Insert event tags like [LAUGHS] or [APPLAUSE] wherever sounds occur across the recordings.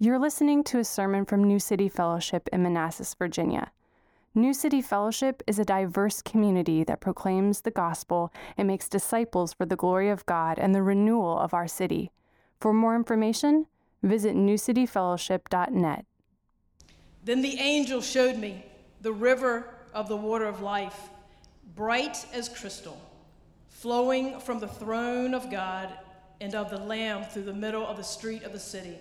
You're listening to a sermon from New City Fellowship in Manassas, Virginia. New City Fellowship is a diverse community that proclaims the gospel and makes disciples for the glory of God and the renewal of our city. For more information, visit newcityfellowship.net. Then the angel showed me the river of the water of life, bright as crystal, flowing from the throne of God and of the Lamb through the middle of the street of the city.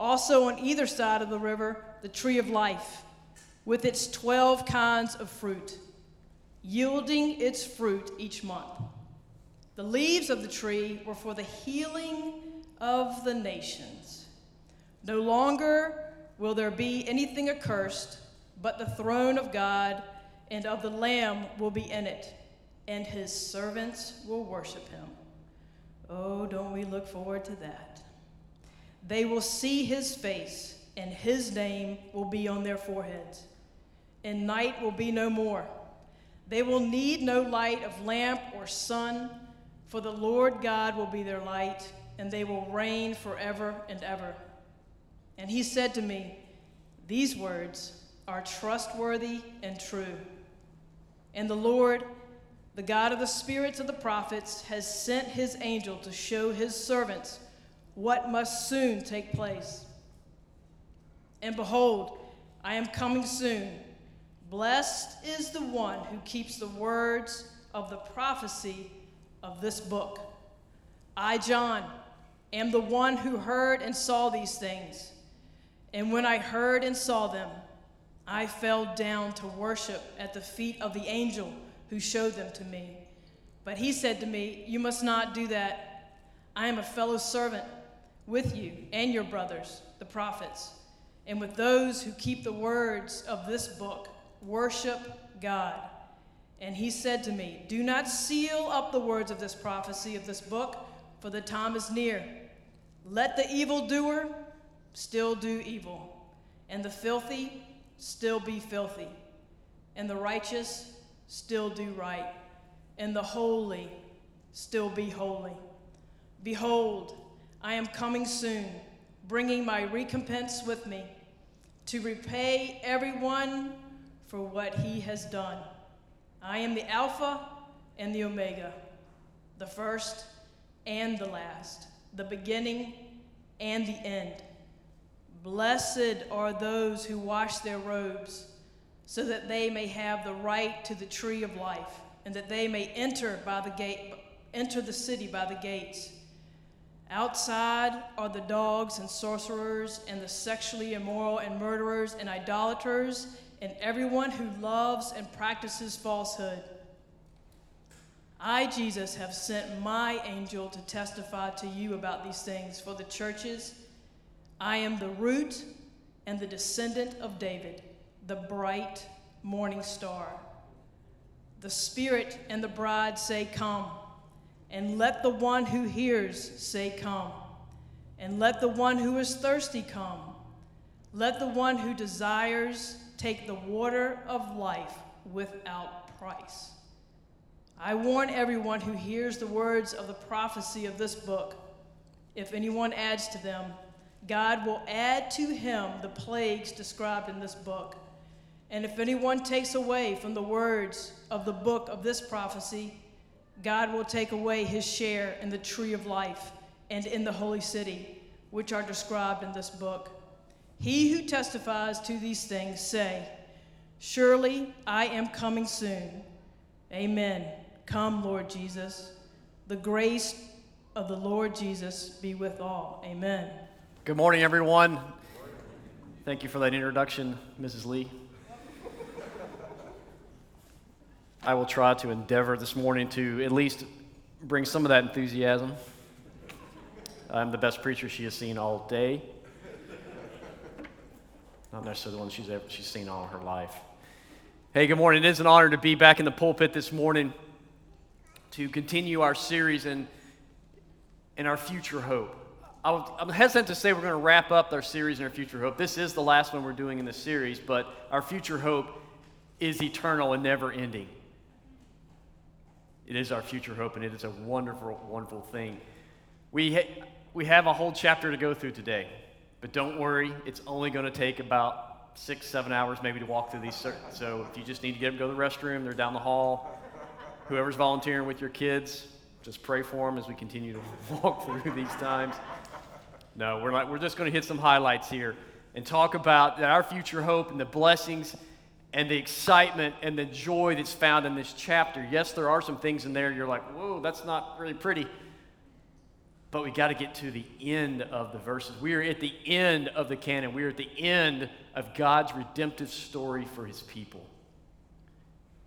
Also, on either side of the river, the tree of life, with its 12 kinds of fruit, yielding its fruit each month. The leaves of the tree were for the healing of the nations. No longer will there be anything accursed, but the throne of God and of the Lamb will be in it, and his servants will worship him. Oh, don't we look forward to that? They will see his face, and his name will be on their foreheads. And night will be no more. They will need no light of lamp or sun, for the Lord God will be their light, and they will reign forever and ever. And he said to me, These words are trustworthy and true. And the Lord, the God of the spirits of the prophets, has sent his angel to show his servants what must soon take place. And behold, I am coming soon. Blessed is the one who keeps the words of the prophecy of this book. I, John, am the one who heard and saw these things. And when I heard and saw them, I fell down to worship at the feet of the angel who showed them to me. But he said to me, You must not do that. I am a fellow servant with you and your brothers, the prophets, and with those who keep the words of this book. Worship God. And he said to me, Do not seal up the words of this prophecy of this book, for the time is near. Let the evildoer still do evil, and the filthy still be filthy, and the righteous still do right, and the holy still be holy. Behold, I am coming soon, bringing my recompense with me to repay everyone for what he has done. I am the Alpha and the Omega, the first and the last, the beginning and the end. Blessed are those who wash their robes, so that they may have the right to the tree of life, and that they may enter by the gate, enter the city by the gates. Outside are the dogs and sorcerers and the sexually immoral and murderers and idolaters and everyone who loves and practices falsehood. I, Jesus, have sent my angel to testify to you about these things for the churches. I am the root and the descendant of David, the bright morning star. The Spirit and the bride say, Come. And let the one who hears say, Come. And let the one who is thirsty come. Let the one who desires take the water of life without price. I warn everyone who hears the words of the prophecy of this book. If anyone adds to them, God will add to him the plagues described in this book. And if anyone takes away from the words of the book of this prophecy, God will take away his share in the tree of life and in the holy city, which are described in this book. He who testifies to these things say, Surely I am coming soon. Amen. Come, Lord Jesus. The grace of the Lord Jesus be with all. Amen. Good morning, everyone. Thank you for that introduction, Mrs. Lee. I will try to endeavor this morning to at least bring some of that enthusiasm. I'm the best preacher she has seen all day. Not necessarily the one she's, ever, she's seen all her life. Hey, good morning. It is an honor to be back in the pulpit this morning to continue our series in, in our future hope. I'm hesitant to say we're going to wrap up our series in our future hope. This is the last one we're doing in the series, but our future hope is eternal and never ending. It is our future hope, and it is a wonderful, wonderful thing. We, ha- we have a whole chapter to go through today. But don't worry, it's only going to take about six, seven hours maybe to walk through these. So if you just need to get them go to the restroom, they're down the hall. Whoever's volunteering with your kids, just pray for them as we continue to [LAUGHS] walk through these times. No, we're, not, we're just going to hit some highlights here and talk about our future hope and the blessings and the excitement and the joy that's found in this chapter. Yes, there are some things in there you're like, whoa, that's not really pretty. But we got to get to the end of the verses. We are at the end of the canon. We are at the end of God's redemptive story for his people.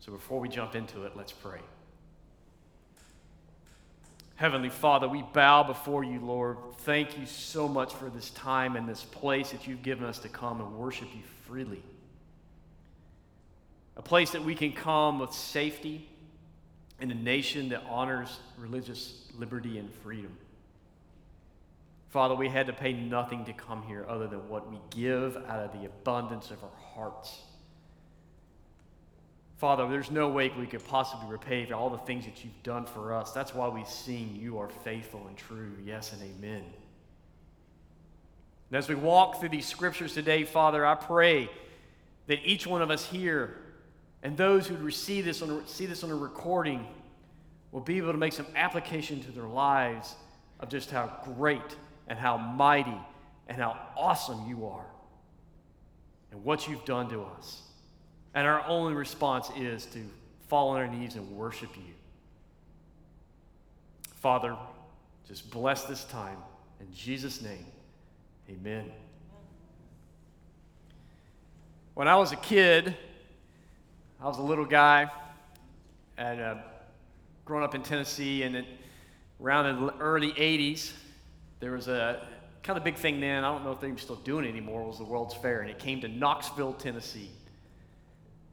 So before we jump into it, let's pray. Heavenly Father, we bow before you, Lord. Thank you so much for this time and this place that you've given us to come and worship you freely. A place that we can come with safety in a nation that honors religious liberty and freedom. Father, we had to pay nothing to come here other than what we give out of the abundance of our hearts. Father, there's no way we could possibly repay for all the things that you've done for us. That's why we sing, You are faithful and true. Yes and amen. And as we walk through these scriptures today, Father, I pray that each one of us here and those who receive this on see this on a recording will be able to make some application to their lives of just how great and how mighty and how awesome you are and what you've done to us. And our only response is to fall on our knees and worship you. Father, just bless this time. In Jesus' name, amen. When I was a kid, I was a little guy and uh, growing up in Tennessee, and it, around the early 80s, there was a kind of big thing then. I don't know if they're still doing it anymore. Was the World's Fair, and it came to Knoxville, Tennessee.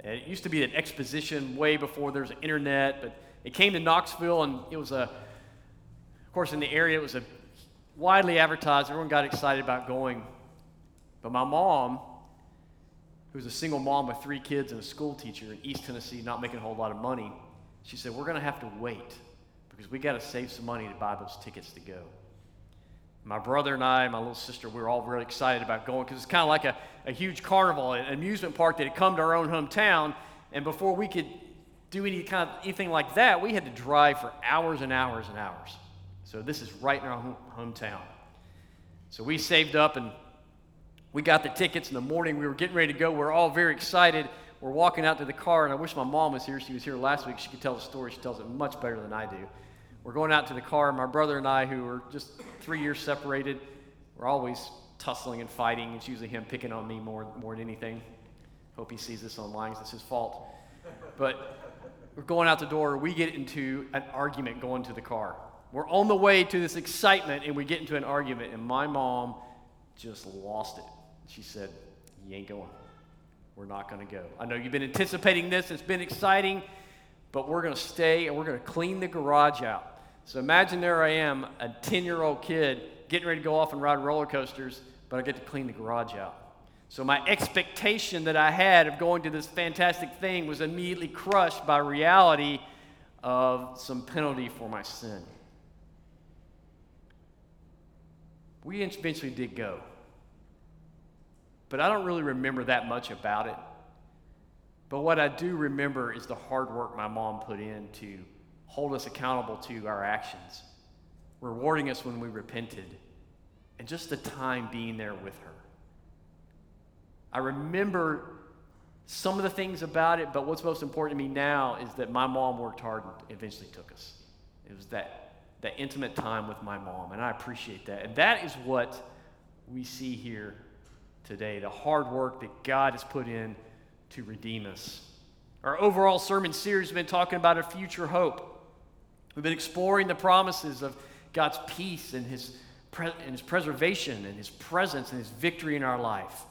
And it used to be an exposition way before there was internet, but it came to Knoxville, and it was a, of course, in the area, it was a widely advertised. Everyone got excited about going. But my mom, who's a single mom with three kids and a school teacher in East Tennessee, not making a whole lot of money, she said, We're going to have to wait because we got to save some money to buy those tickets to go. My brother and I, my little sister, we were all really excited about going because it's kind of like a, a huge carnival, an amusement park that had come to our own hometown. And before we could do any kind of anything like that, we had to drive for hours and hours and hours. So this is right in our home, hometown. So we saved up and we got the tickets in the morning. We were getting ready to go. We we're all very excited. We're walking out to the car, and I wish my mom was here. She was here last week. She could tell the story. She tells it much better than I do. We're going out to the car. My brother and I, who are just three years separated, we're always tussling and fighting. It's usually him picking on me more, more than anything. Hope he sees this online it's his fault. But we're going out the door. We get into an argument going to the car. We're on the way to this excitement, and we get into an argument, and my mom just lost it. She said, You ain't going. We're not going to go. I know you've been anticipating this, it's been exciting, but we're going to stay and we're going to clean the garage out. So imagine there I am, a 10 year old kid, getting ready to go off and ride roller coasters, but I get to clean the garage out. So my expectation that I had of going to this fantastic thing was immediately crushed by reality of some penalty for my sin. We eventually did go. But I don't really remember that much about it. But what I do remember is the hard work my mom put in to hold us accountable to our actions, rewarding us when we repented, and just the time being there with her. I remember some of the things about it, but what's most important to me now is that my mom worked hard and eventually took us. It was that, that intimate time with my mom, and I appreciate that. And that is what we see here today the hard work that God has put in to redeem us. Our overall sermon series has been talking about a future hope. We've been exploring the promises of God's peace and his, pre- and his preservation and his presence and his victory in our life.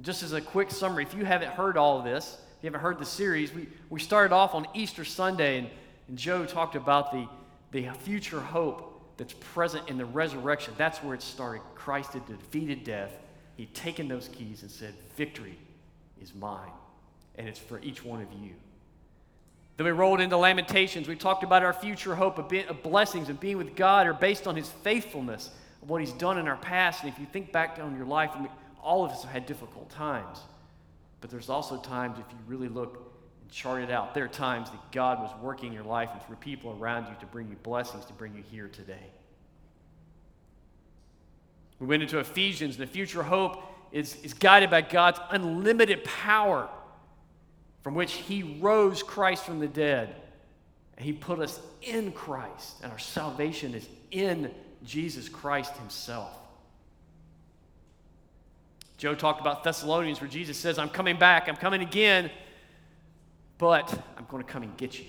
Just as a quick summary, if you haven't heard all of this, if you haven't heard the series, we, we started off on Easter Sunday, and, and Joe talked about the, the future hope that's present in the resurrection. That's where it started. Christ had defeated death. He'd taken those keys and said, Victory is mine, and it's for each one of you. Then we rolled into Lamentations. We talked about our future hope of, being, of blessings and being with God are based on His faithfulness. of what He's done in our past. And if you think back on your life, I mean, all of us have had difficult times. But there's also times, if you really look and chart it out, there are times that God was working in your life and through people around you to bring you blessings, to bring you here today. We went into Ephesians, and the future hope is, is guided by God's unlimited power from which He rose Christ from the dead. And He put us in Christ, and our salvation is in Jesus Christ Himself. Joe talked about Thessalonians, where Jesus says, I'm coming back, I'm coming again, but I'm going to come and get you.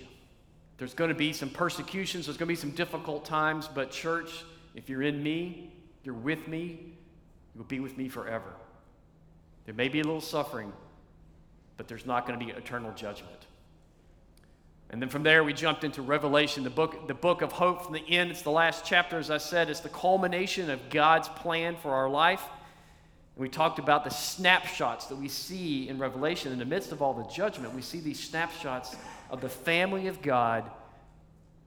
There's going to be some persecutions, there's going to be some difficult times, but, church, if you're in me, you're with me, you will be with me forever. There may be a little suffering, but there's not going to be eternal judgment. And then from there, we jumped into Revelation, the book, the book of hope from the end. It's the last chapter, as I said. It's the culmination of God's plan for our life. And we talked about the snapshots that we see in Revelation. In the midst of all the judgment, we see these snapshots of the family of God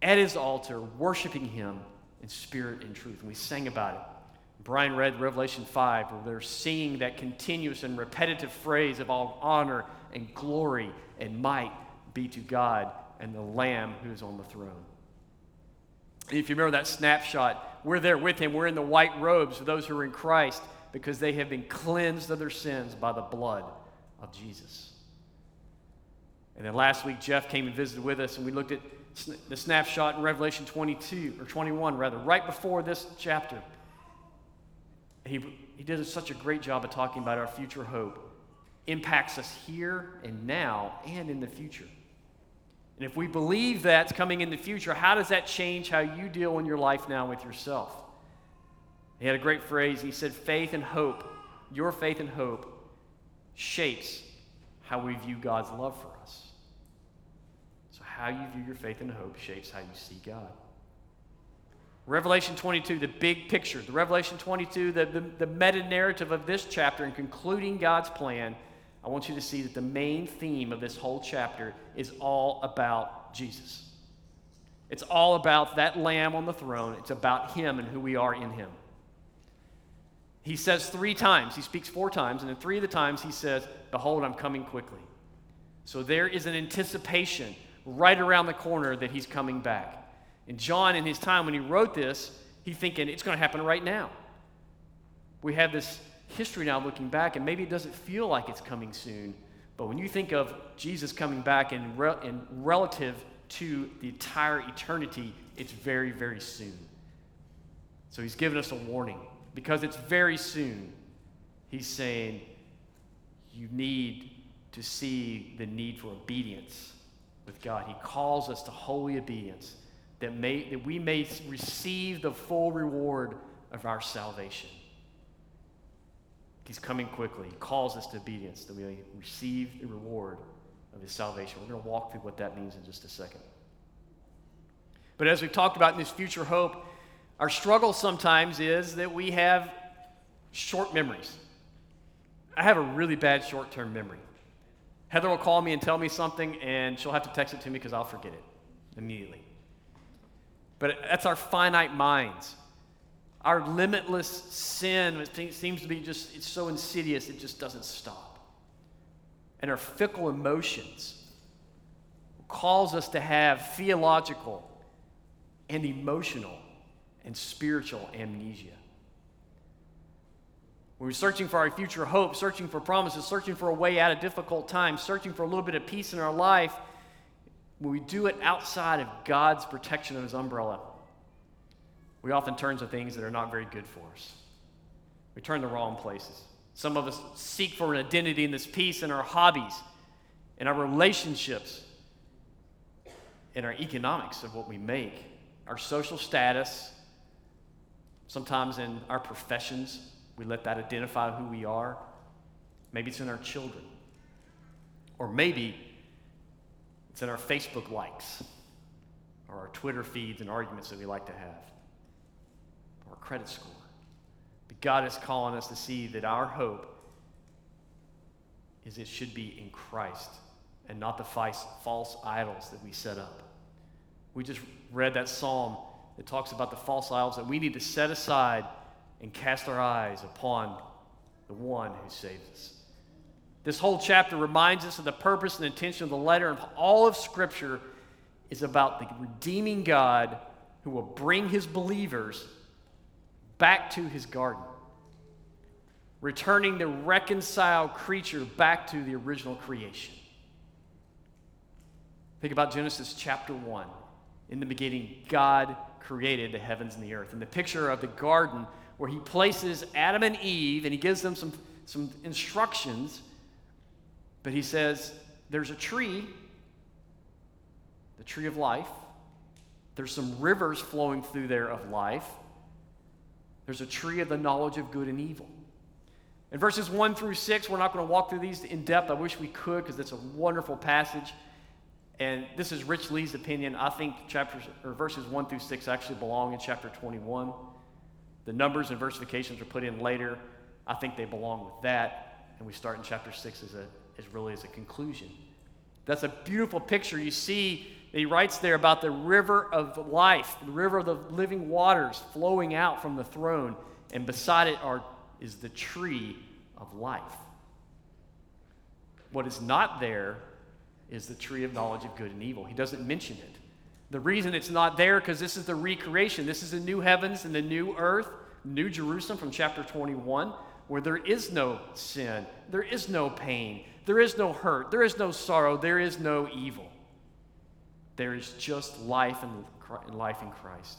at his altar, worshiping him in spirit and truth. And we sang about it. Brian read Revelation 5, where they're singing that continuous and repetitive phrase of all honor and glory and might be to God and the Lamb who is on the throne. If you remember that snapshot, we're there with him. We're in the white robes of those who are in Christ because they have been cleansed of their sins by the blood of Jesus. And then last week, Jeff came and visited with us, and we looked at the snapshot in Revelation 22, or 21, rather, right before this chapter. He, he did such a great job of talking about our future hope. Impacts us here and now and in the future. And if we believe that's coming in the future, how does that change how you deal in your life now with yourself? He had a great phrase. He said, Faith and hope, your faith and hope, shapes how we view God's love for us. So, how you view your faith and hope shapes how you see God. Revelation 22, the big picture, the Revelation 22, the, the, the meta narrative of this chapter and concluding God's plan I want you to see that the main theme of this whole chapter is all about Jesus. It's all about that lamb on the throne. It's about him and who we are in him. He says three times, he speaks four times, and in three of the times he says, Behold, I'm coming quickly. So there is an anticipation right around the corner that he's coming back. And John, in his time when he wrote this, he's thinking it's going to happen right now. We have this history now looking back, and maybe it doesn't feel like it's coming soon. But when you think of Jesus coming back in, re- in relative to the entire eternity, it's very, very soon. So he's given us a warning because it's very soon. He's saying you need to see the need for obedience with God. He calls us to holy obedience that, may, that we may receive the full reward of our salvation. He's coming quickly. He calls us to obedience that we may receive the reward of his salvation. We're going to walk through what that means in just a second. But as we've talked about in this future hope, our struggle sometimes is that we have short memories. I have a really bad short term memory. Heather will call me and tell me something, and she'll have to text it to me because I'll forget it immediately. But that's our finite minds. Our limitless sin seems to be just, it's so insidious, it just doesn't stop. And our fickle emotions calls us to have theological and emotional and spiritual amnesia. When we're searching for our future hope, searching for promises, searching for a way out of difficult times, searching for a little bit of peace in our life, when we do it outside of God's protection of His umbrella, we often turn to things that are not very good for us. We turn the wrong places. Some of us seek for an identity in this peace in our hobbies, in our relationships, in our economics of what we make, our social status, sometimes in our professions. We let that identify who we are. Maybe it's in our children. Or maybe it's in our Facebook likes or our Twitter feeds and arguments that we like to have or our credit score. But God is calling us to see that our hope is it should be in Christ and not the false idols that we set up. We just read that psalm that talks about the false idols that we need to set aside and cast our eyes upon the one who saves us. This whole chapter reminds us of the purpose and intention of the letter, and all of Scripture is about the redeeming God who will bring his believers back to his garden, returning the reconciled creature back to the original creation. Think about Genesis chapter 1. In the beginning, God created the heavens and the earth. And the picture of the garden where he places Adam and Eve and he gives them some, some instructions, but he says, There's a tree, the tree of life. There's some rivers flowing through there of life. There's a tree of the knowledge of good and evil. In verses 1 through 6, we're not going to walk through these in depth. I wish we could because it's a wonderful passage. And this is Rich Lee's opinion. I think chapters or verses 1 through 6 actually belong in chapter 21. The numbers and versifications are put in later. I think they belong with that. And we start in chapter 6 as, a, as really as a conclusion. That's a beautiful picture. You see, he writes there about the river of life, the river of the living waters flowing out from the throne. And beside it are, is the tree of life. What is not there is the tree of knowledge of good and evil. He doesn't mention it. The reason it's not there because this is the recreation. This is the new heavens and the new earth, New Jerusalem from chapter 21, where there is no sin, there is no pain, there is no hurt, there is no sorrow, there is no evil. There is just life and life in Christ.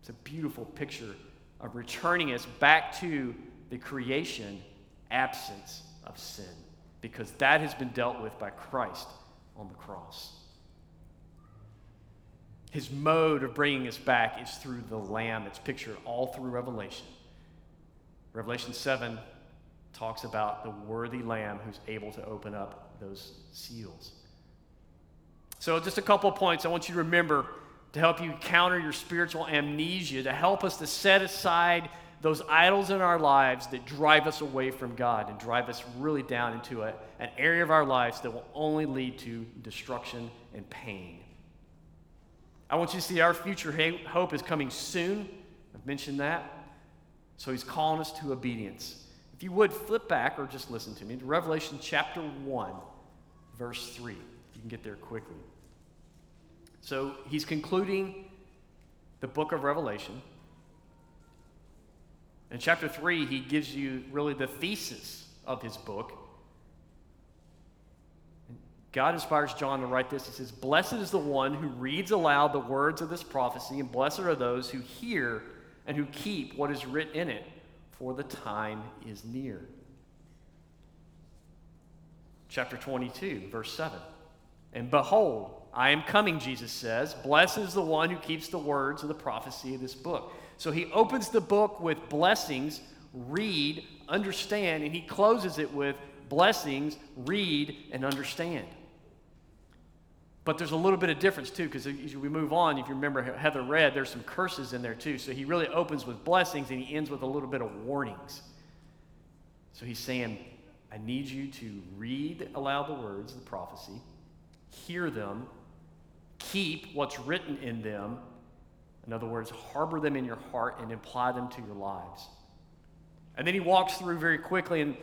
It's a beautiful picture of returning us back to the creation absence of sin because that has been dealt with by Christ on the cross. His mode of bringing us back is through the Lamb. It's pictured all through Revelation. Revelation 7 talks about the worthy Lamb who's able to open up those seals. So, just a couple points I want you to remember to help you counter your spiritual amnesia, to help us to set aside those idols in our lives that drive us away from God and drive us really down into a, an area of our lives that will only lead to destruction and pain. I want you to see our future hope is coming soon. I've mentioned that. So he's calling us to obedience. If you would flip back or just listen to me to Revelation chapter 1, verse 3. You can get there quickly. So he's concluding the book of Revelation. In chapter 3, he gives you really the thesis of his book. God inspires John to write this. He says, Blessed is the one who reads aloud the words of this prophecy, and blessed are those who hear and who keep what is written in it, for the time is near. Chapter 22, verse 7. And behold, I am coming, Jesus says. Blessed is the one who keeps the words of the prophecy of this book. So he opens the book with blessings, read, understand, and he closes it with blessings, read, and understand. But there's a little bit of difference too, because as we move on, if you remember Heather read, there's some curses in there too. So he really opens with blessings and he ends with a little bit of warnings. So he's saying, I need you to read aloud the words of the prophecy, hear them, keep what's written in them, in other words, harbor them in your heart and apply them to your lives. And then he walks through very quickly, and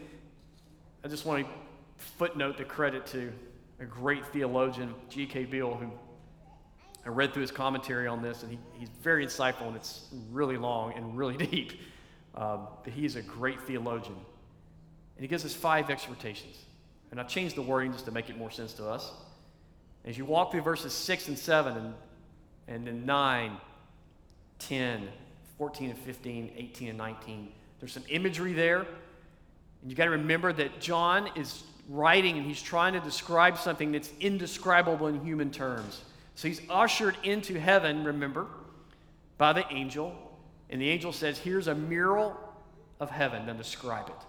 I just want to footnote the credit to a great theologian, G.K. Beale, who I read through his commentary on this, and he, he's very insightful, and it's really long and really [LAUGHS] deep. Um, but he is a great theologian. And he gives us five exhortations. And I've changed the wording just to make it more sense to us. As you walk through verses 6 and 7 and, and then 9 10, 14 and 15, 18 and 19. There's some imagery there. And you got to remember that John is writing and he's trying to describe something that's indescribable in human terms. So he's ushered into heaven, remember, by the angel. And the angel says, Here's a mural of heaven, then describe it.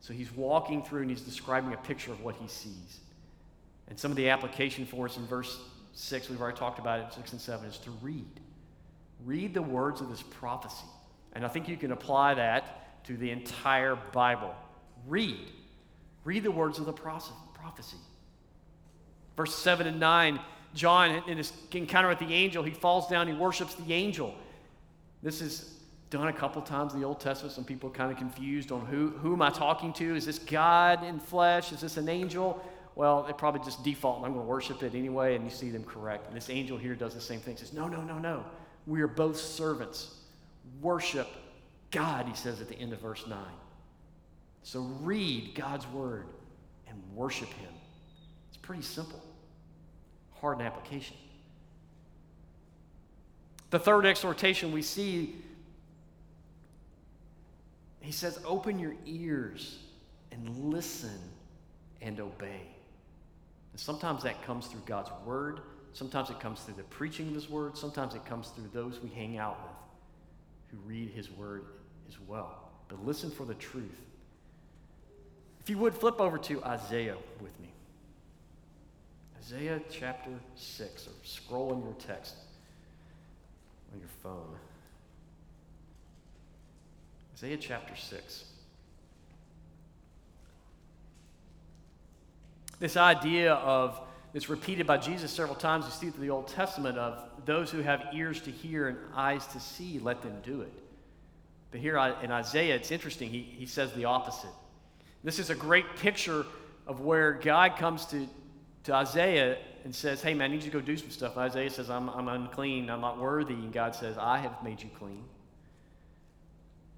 So he's walking through and he's describing a picture of what he sees. And some of the application for us in verse 6, we've already talked about it, 6 and 7, is to read. Read the words of this prophecy. And I think you can apply that to the entire Bible. Read. Read the words of the prophecy. Verse 7 and 9, John, in his encounter with the angel, he falls down, he worships the angel. This is done a couple times in the Old Testament. Some people are kind of confused on who, who am I talking to? Is this God in flesh? Is this an angel? Well, they probably just default, and I'm going to worship it anyway, and you see them correct. And this angel here does the same thing. He says, No, no, no, no. We are both servants. Worship God, he says at the end of verse 9. So read God's word and worship him. It's pretty simple, hard in application. The third exhortation we see, he says, Open your ears and listen and obey. And sometimes that comes through God's word. Sometimes it comes through the preaching of his word. Sometimes it comes through those we hang out with who read his word as well. But listen for the truth. If you would flip over to Isaiah with me. Isaiah chapter 6, or scroll in your text on your phone. Isaiah chapter 6. This idea of, it's repeated by Jesus several times. You see through the Old Testament of those who have ears to hear and eyes to see, let them do it. But here in Isaiah, it's interesting. He, he says the opposite. This is a great picture of where God comes to, to Isaiah and says, Hey, man, I need you to go do some stuff. Isaiah says, I'm, I'm unclean. I'm not worthy. And God says, I have made you clean.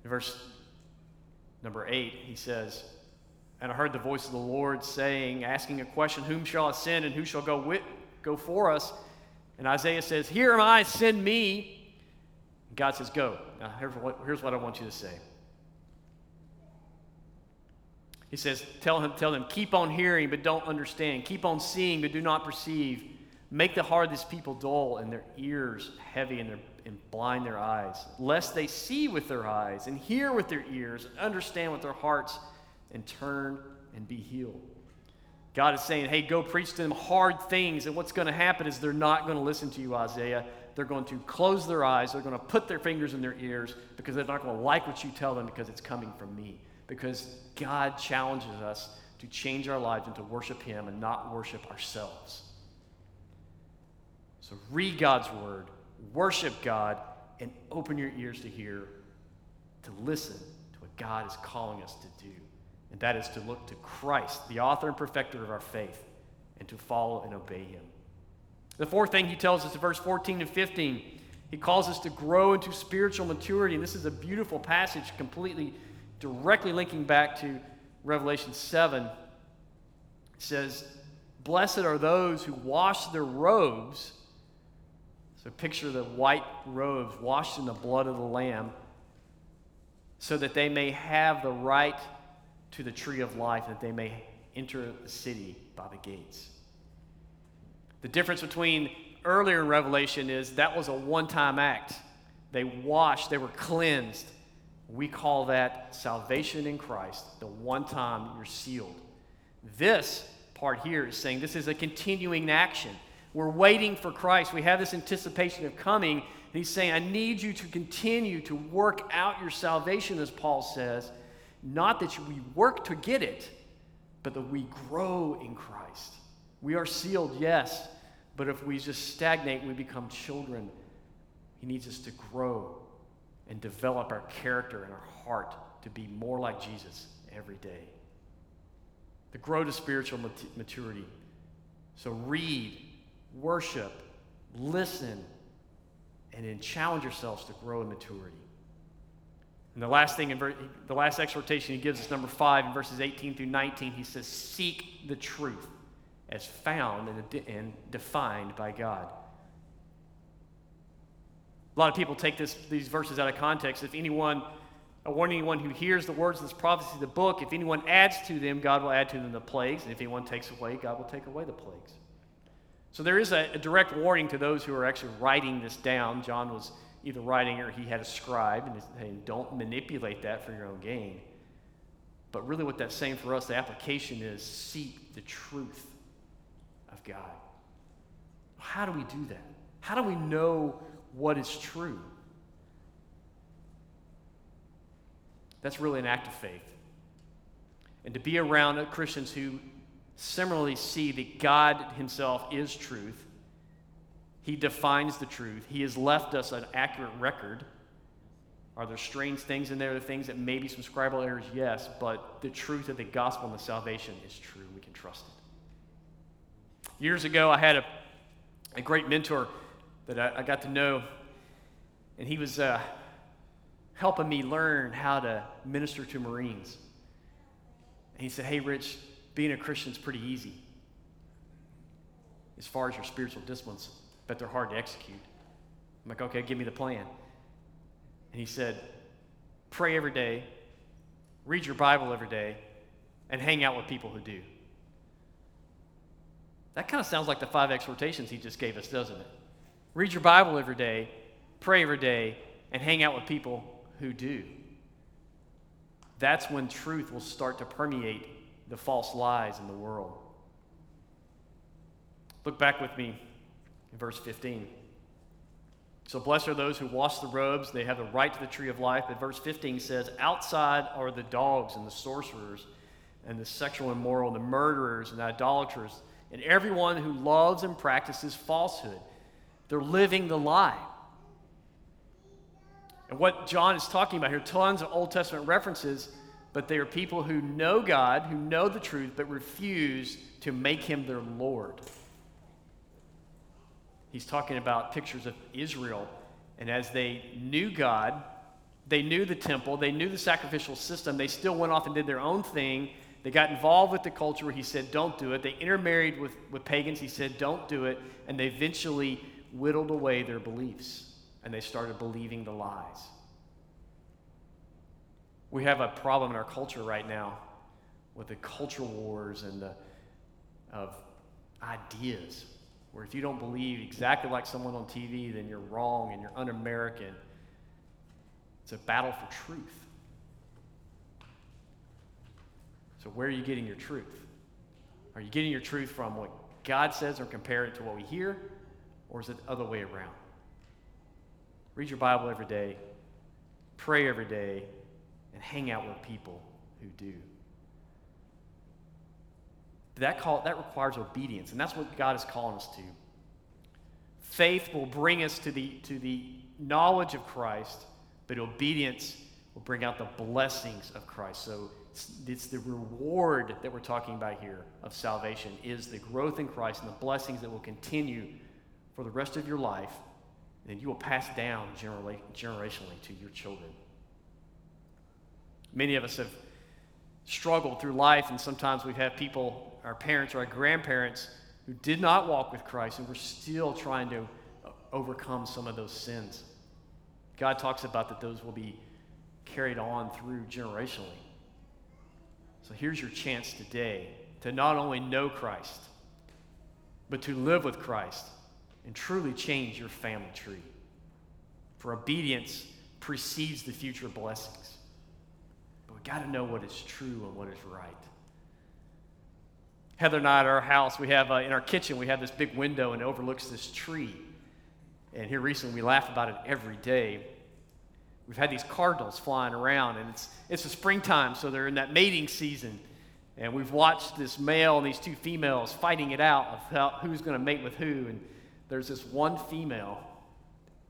In verse number eight, he says, And I heard the voice of the Lord saying, asking a question, Whom shall I send and who shall go, with, go for us? And Isaiah says, Here am I, send me. And God says, Go. Now, here's what, here's what I want you to say. He says, tell, him, tell them, keep on hearing, but don't understand. Keep on seeing, but do not perceive. Make the heart of these people dull and their ears heavy and, their, and blind their eyes, lest they see with their eyes and hear with their ears and understand with their hearts and turn and be healed. God is saying, hey, go preach to them hard things. And what's going to happen is they're not going to listen to you, Isaiah. They're going to close their eyes. They're going to put their fingers in their ears because they're not going to like what you tell them because it's coming from me. Because God challenges us to change our lives and to worship Him and not worship ourselves. So read God's word, worship God, and open your ears to hear, to listen to what God is calling us to do and that is to look to Christ, the author and perfecter of our faith, and to follow and obey him. The fourth thing he tells us in verse 14 and 15, he calls us to grow into spiritual maturity. And this is a beautiful passage, completely directly linking back to Revelation 7. Says, Blessed are those who wash their robes. So picture the white robes washed in the blood of the Lamb, so that they may have the right to the tree of life that they may enter the city by the gates. The difference between earlier in Revelation is that was a one time act. They washed, they were cleansed. We call that salvation in Christ, the one time you're sealed. This part here is saying this is a continuing action. We're waiting for Christ. We have this anticipation of coming. And he's saying, I need you to continue to work out your salvation, as Paul says, not that we work to get it, but that we grow in Christ. We are sealed, yes, but if we just stagnate, we become children. He needs us to grow and develop our character and our heart to be more like Jesus every day. To grow to spiritual maturity. So read, worship, listen, and then challenge yourselves to grow in maturity. And the last thing, in ver- the last exhortation he gives us, number five, in verses 18 through 19, he says, Seek the truth as found and, de- and defined by God. A lot of people take this, these verses out of context. If anyone, I warn anyone who hears the words of this prophecy of the book, if anyone adds to them, God will add to them the plagues. And if anyone takes away, God will take away the plagues. So there is a, a direct warning to those who are actually writing this down. John was either writing or he had a scribe and saying, don't manipulate that for your own gain. But really, what that's saying for us, the application is seek the truth of God. How do we do that? How do we know what is true? That's really an act of faith. And to be around Christians who similarly see that God Himself is truth he defines the truth. He has left us an accurate record. Are there strange things in there? The things that maybe some scribal errors? Yes, but the truth of the gospel and the salvation is true. We can trust it. Years ago, I had a, a great mentor that I, I got to know, and he was uh, helping me learn how to minister to Marines. And he said, Hey, Rich, being a Christian is pretty easy as far as your spiritual disciplines, but they're hard to execute. I'm like, Okay, give me the plan. And he said, Pray every day, read your Bible every day, and hang out with people who do. That kind of sounds like the five exhortations he just gave us, doesn't it? Read your Bible every day, pray every day, and hang out with people who do. That's when truth will start to permeate the false lies in the world. Look back with me in verse 15. So, blessed are those who wash the robes, they have the right to the tree of life. But verse 15 says, Outside are the dogs and the sorcerers and the sexual immoral, and the murderers and the idolaters, and everyone who loves and practices falsehood. They're living the lie. And what John is talking about here, tons of Old Testament references, but they are people who know God, who know the truth, but refuse to make him their Lord. He's talking about pictures of Israel. And as they knew God, they knew the temple, they knew the sacrificial system, they still went off and did their own thing. They got involved with the culture where he said, don't do it. They intermarried with, with pagans. He said, don't do it. And they eventually whittled away their beliefs and they started believing the lies. We have a problem in our culture right now with the culture wars and the of ideas where if you don't believe exactly like someone on TV, then you're wrong and you're un American. It's a battle for truth. So, where are you getting your truth? Are you getting your truth from what God says or compare it to what we hear? Or is it the other way around? Read your Bible every day, pray every day, and hang out with people who do that, call, that requires obedience, and that's what God is calling us to. Faith will bring us to the, to the knowledge of Christ, but obedience will bring out the blessings of Christ. So it's, it's the reward that we're talking about here of salvation is the growth in Christ and the blessings that will continue for the rest of your life, and you will pass down generationally to your children. Many of us have struggled through life, and sometimes we've had people our parents or our grandparents who did not walk with Christ and we're still trying to uh, overcome some of those sins. God talks about that those will be carried on through generationally. So here's your chance today to not only know Christ, but to live with Christ and truly change your family tree. For obedience precedes the future blessings. But we've got to know what is true and what is right. Heather and I at our house, we have uh, in our kitchen, we have this big window and it overlooks this tree. And here recently, we laugh about it every day. We've had these cardinals flying around, and it's, it's the springtime, so they're in that mating season. And we've watched this male and these two females fighting it out how, who's going to mate with who. And there's this one female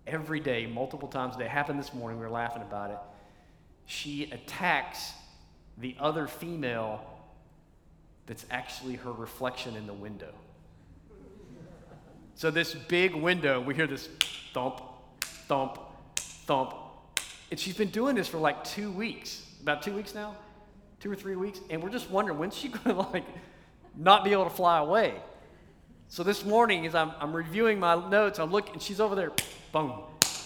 every day, multiple times a day. Happened this morning. We were laughing about it. She attacks the other female that's actually her reflection in the window. So, this big window, we hear this thump, thump, thump. And she's been doing this for like two weeks, about two weeks now, two or three weeks. And we're just wondering when's she going [LAUGHS] to like not be able to fly away? So this morning, as I'm, I'm reviewing my notes, I'm looking, and she's over there, boom,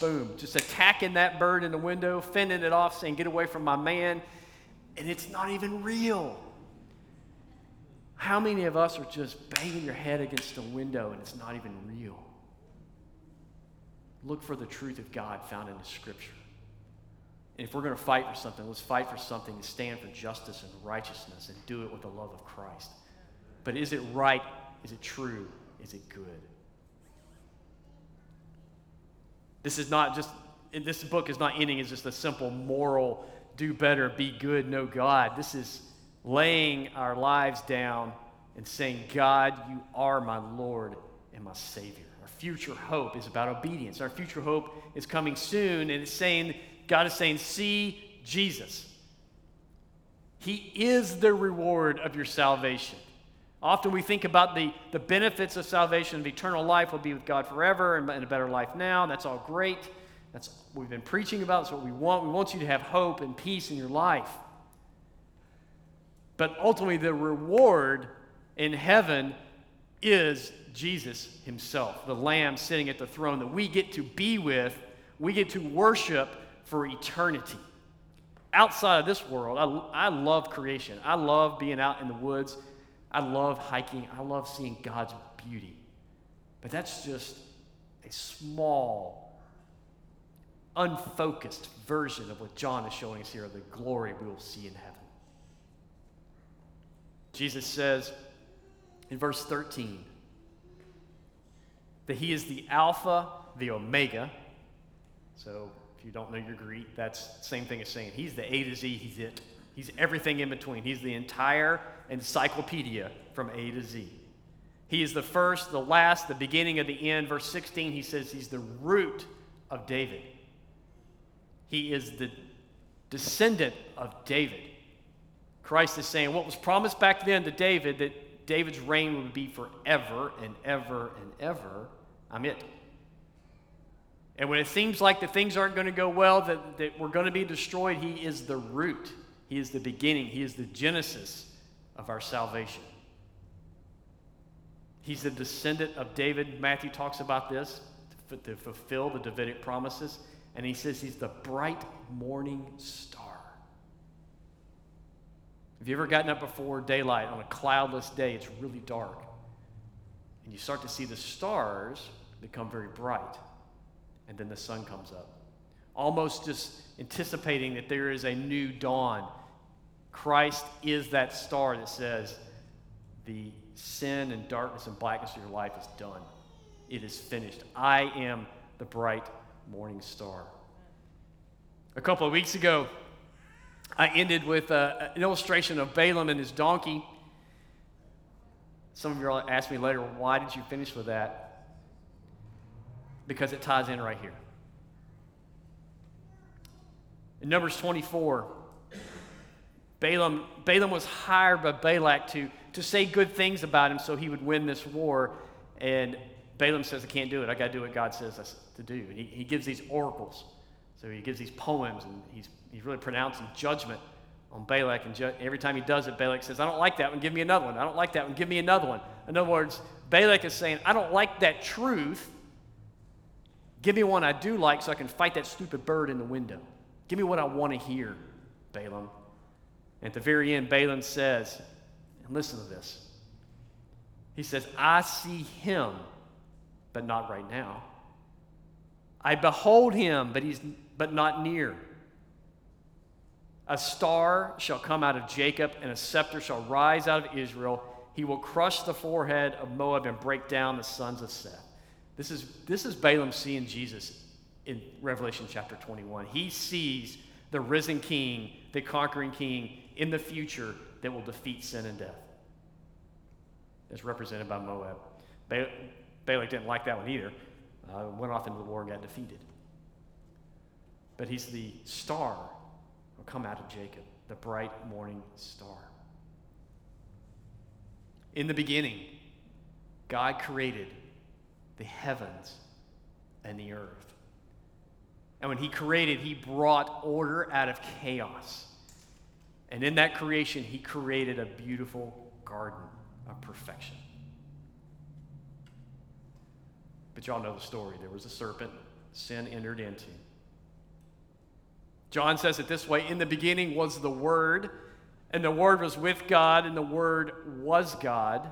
boom, just attacking that bird in the window, fending it off, saying, Get away from my man. And it's not even real. How many of us are just banging your head against a window and it's not even real? Look for the truth of God found in the scripture. And if we're going to fight for something, let's fight for something to stand for justice and righteousness and do it with the love of Christ. But is it right? Is it true? Is it good? This is not just, this book is not ending as just a simple moral do better, be good, know God. This is laying our lives down and saying, God, you are my Lord and my Savior. Our future hope is about obedience. Our future hope is coming soon, and it's saying, God is saying, see Jesus. He is the reward of your salvation. Often we think about the, the benefits of salvation of eternal life will be with God forever and, and a better life now. That's all great. That's what we've been preaching about. That's what we want. We want you to have hope and peace in your life. But ultimately, the reward in heaven is Jesus himself, the Lamb sitting at the throne that we get to be with, we get to worship for eternity. Outside of this world, I, I love creation. I love being out in the woods. I love hiking. I love seeing God's beauty. But that's just a small, unfocused version of what John is showing us here of the glory we will see in heaven. Jesus says in verse 13 that he is the Alpha, the Omega. So if you don't know your Greek, that's the same thing as saying he's the A to Z, he's it. He's everything in between. He's the entire encyclopedia from A to Z. He is the first, the last, the beginning of the end. Verse 16, he says he's the root of David. He is the descendant of David. Christ is saying what was promised back then to David that David's reign would be forever and ever and ever. I'm it. And when it seems like the things aren't going to go well, that, that we're going to be destroyed, He is the root. He is the beginning. He is the genesis of our salvation. He's the descendant of David. Matthew talks about this to, to fulfill the Davidic promises. And he says he's the bright morning star. Have you ever gotten up before daylight on a cloudless day? It's really dark. And you start to see the stars become very bright. And then the sun comes up. Almost just anticipating that there is a new dawn. Christ is that star that says, the sin and darkness and blackness of your life is done. It is finished. I am the bright morning star. A couple of weeks ago, I ended with uh, an illustration of Balaam and his donkey. Some of you ask me later, why did you finish with that? Because it ties in right here. In Numbers 24, Balaam, Balaam was hired by Balak to, to say good things about him so he would win this war. And Balaam says, I can't do it. I got to do what God says to do. And he, he gives these oracles. So he gives these poems, and he's, he's really pronouncing judgment on Balak. And ju- every time he does it, Balak says, I don't like that one, give me another one. I don't like that one, give me another one. In other words, Balak is saying, I don't like that truth. Give me one I do like so I can fight that stupid bird in the window. Give me what I want to hear, Balaam. At the very end, Balaam says, and listen to this. He says, I see him, but not right now. I behold him, but he's but not near. A star shall come out of Jacob, and a scepter shall rise out of Israel. He will crush the forehead of Moab and break down the sons of Seth. This is, this is Balaam seeing Jesus in Revelation chapter 21. He sees the risen king, the conquering king in the future that will defeat sin and death. That's represented by Moab. Balak didn't like that one either. Uh, went off into the war and got defeated but he's the star will come out of Jacob, the bright morning star. In the beginning, God created the heavens and the earth. And when he created, he brought order out of chaos. And in that creation, he created a beautiful garden of perfection. But y'all know the story. There was a serpent, sin entered into. John says it this way In the beginning was the Word, and the Word was with God, and the Word was God.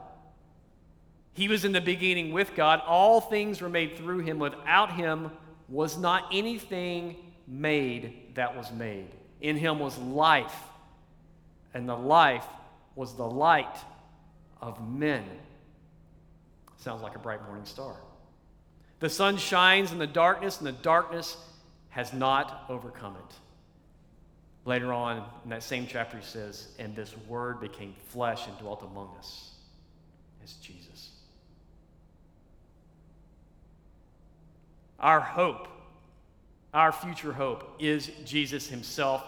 He was in the beginning with God. All things were made through him. Without him was not anything made that was made. In him was life, and the life was the light of men. Sounds like a bright morning star. The sun shines in the darkness, and the darkness has not overcome it. Later on in that same chapter, he says, And this word became flesh and dwelt among us as Jesus. Our hope Our future hope is Jesus himself,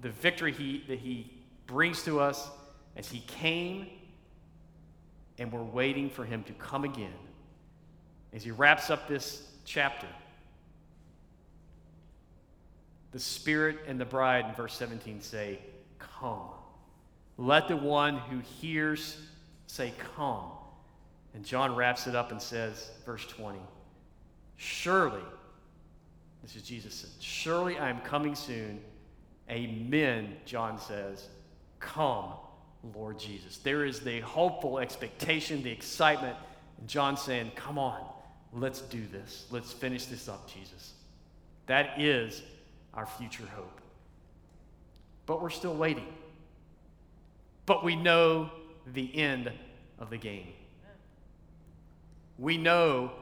the victory he, that he brings to us as he came, and we're waiting for him to come again. As he wraps up this chapter, the Spirit and the bride in verse 17 say, Come. Let the one who hears say, Come. And John wraps it up and says, verse 20, Surely, this is Jesus said, Surely I am coming soon. Amen, John says, Come, Lord Jesus. There is the hopeful expectation, the excitement. And John saying, Come on, let's do this. Let's finish this up, Jesus. That is our future hope. But we're still waiting. But we know the end of the game. We know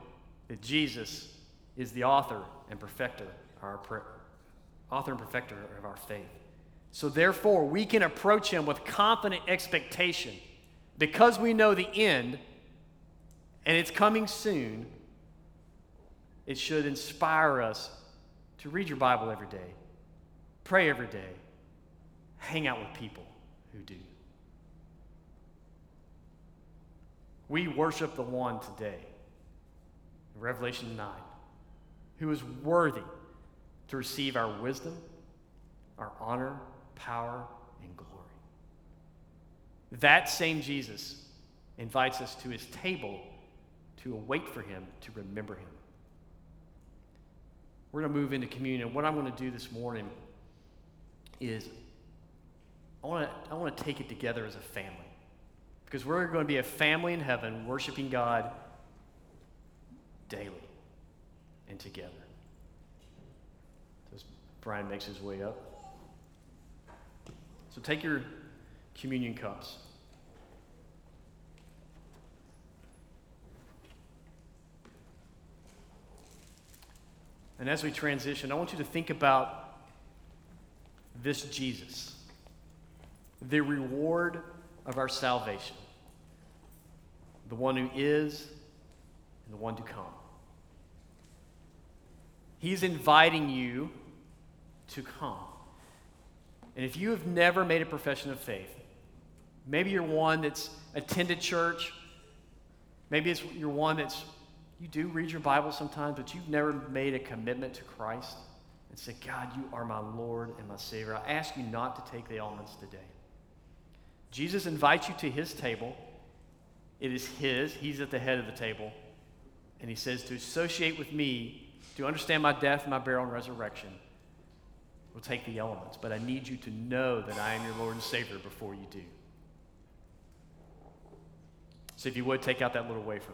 that Jesus is the author and perfecter, our author and perfecter of our faith. So therefore, we can approach him with confident expectation because we know the end and it's coming soon. It should inspire us to read your Bible every day, pray every day, hang out with people who do. We worship the one today, Revelation 9, who is worthy to receive our wisdom, our honor, power, and glory. That same Jesus invites us to his table to await for him, to remember him. We're going to move into communion. What I'm going to do this morning is I want to I want to take it together as a family. Because we're going to be a family in heaven worshiping God daily and together. As Brian makes his way up. So take your communion cups. And as we transition, I want you to think about this Jesus, the reward of our salvation, the one who is and the one to come. He's inviting you to come. And if you have never made a profession of faith, maybe you're one that's attended church, maybe it's, you're one that's you do read your Bible sometimes, but you've never made a commitment to Christ and said, God, you are my Lord and my Savior. I ask you not to take the elements today. Jesus invites you to his table. It is his, he's at the head of the table. And he says, To associate with me, to understand my death, my burial, and resurrection, we'll take the elements. But I need you to know that I am your Lord and Savior before you do. So if you would, take out that little wafer.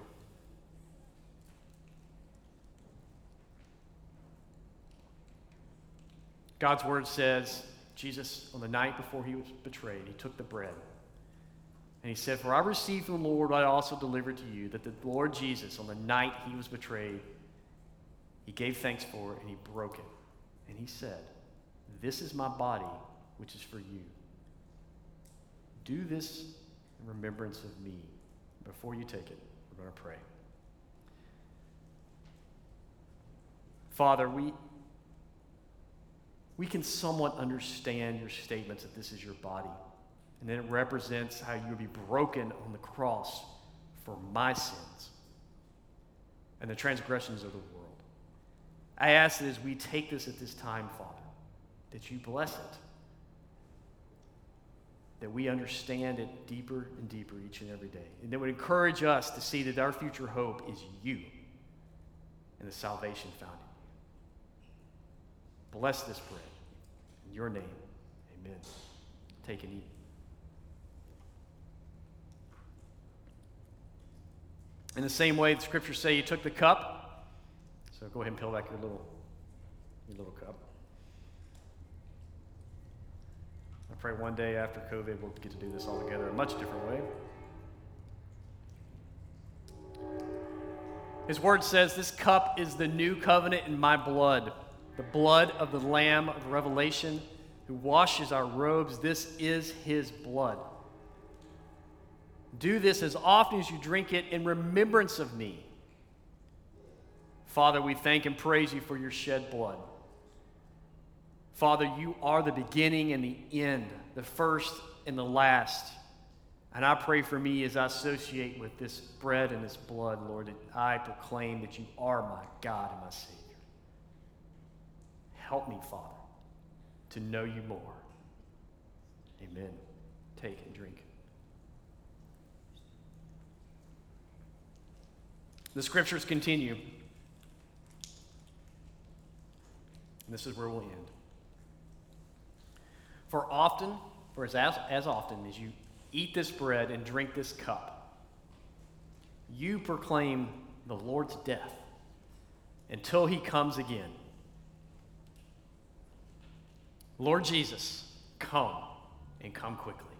God's word says, Jesus, on the night before he was betrayed, he took the bread. And he said, For I received from the Lord what I also delivered to you, that the Lord Jesus, on the night he was betrayed, he gave thanks for it and he broke it. And he said, This is my body, which is for you. Do this in remembrance of me. Before you take it, we're going to pray. Father, we we can somewhat understand your statements that this is your body. And then it represents how you would be broken on the cross for my sins and the transgressions of the world. I ask that as we take this at this time, Father, that you bless it, that we understand it deeper and deeper each and every day, and that would encourage us to see that our future hope is you and the salvation found in you. Bless this bread. In your name, amen. Take and eat. In the same way, the scriptures say you took the cup. So go ahead and peel back your little, your little cup. I pray one day after COVID we'll get to do this all together a much different way. His word says, This cup is the new covenant in my blood the blood of the Lamb of Revelation who washes our robes. This is his blood. Do this as often as you drink it in remembrance of me. Father, we thank and praise you for your shed blood. Father, you are the beginning and the end, the first and the last. And I pray for me as I associate with this bread and this blood, Lord, that I proclaim that you are my God and my Savior. Help me, Father, to know you more. Amen. Take and drink. The scriptures continue. And this is where we'll end. For often, for as, as often as you eat this bread and drink this cup, you proclaim the Lord's death until he comes again. Lord Jesus, come and come quickly.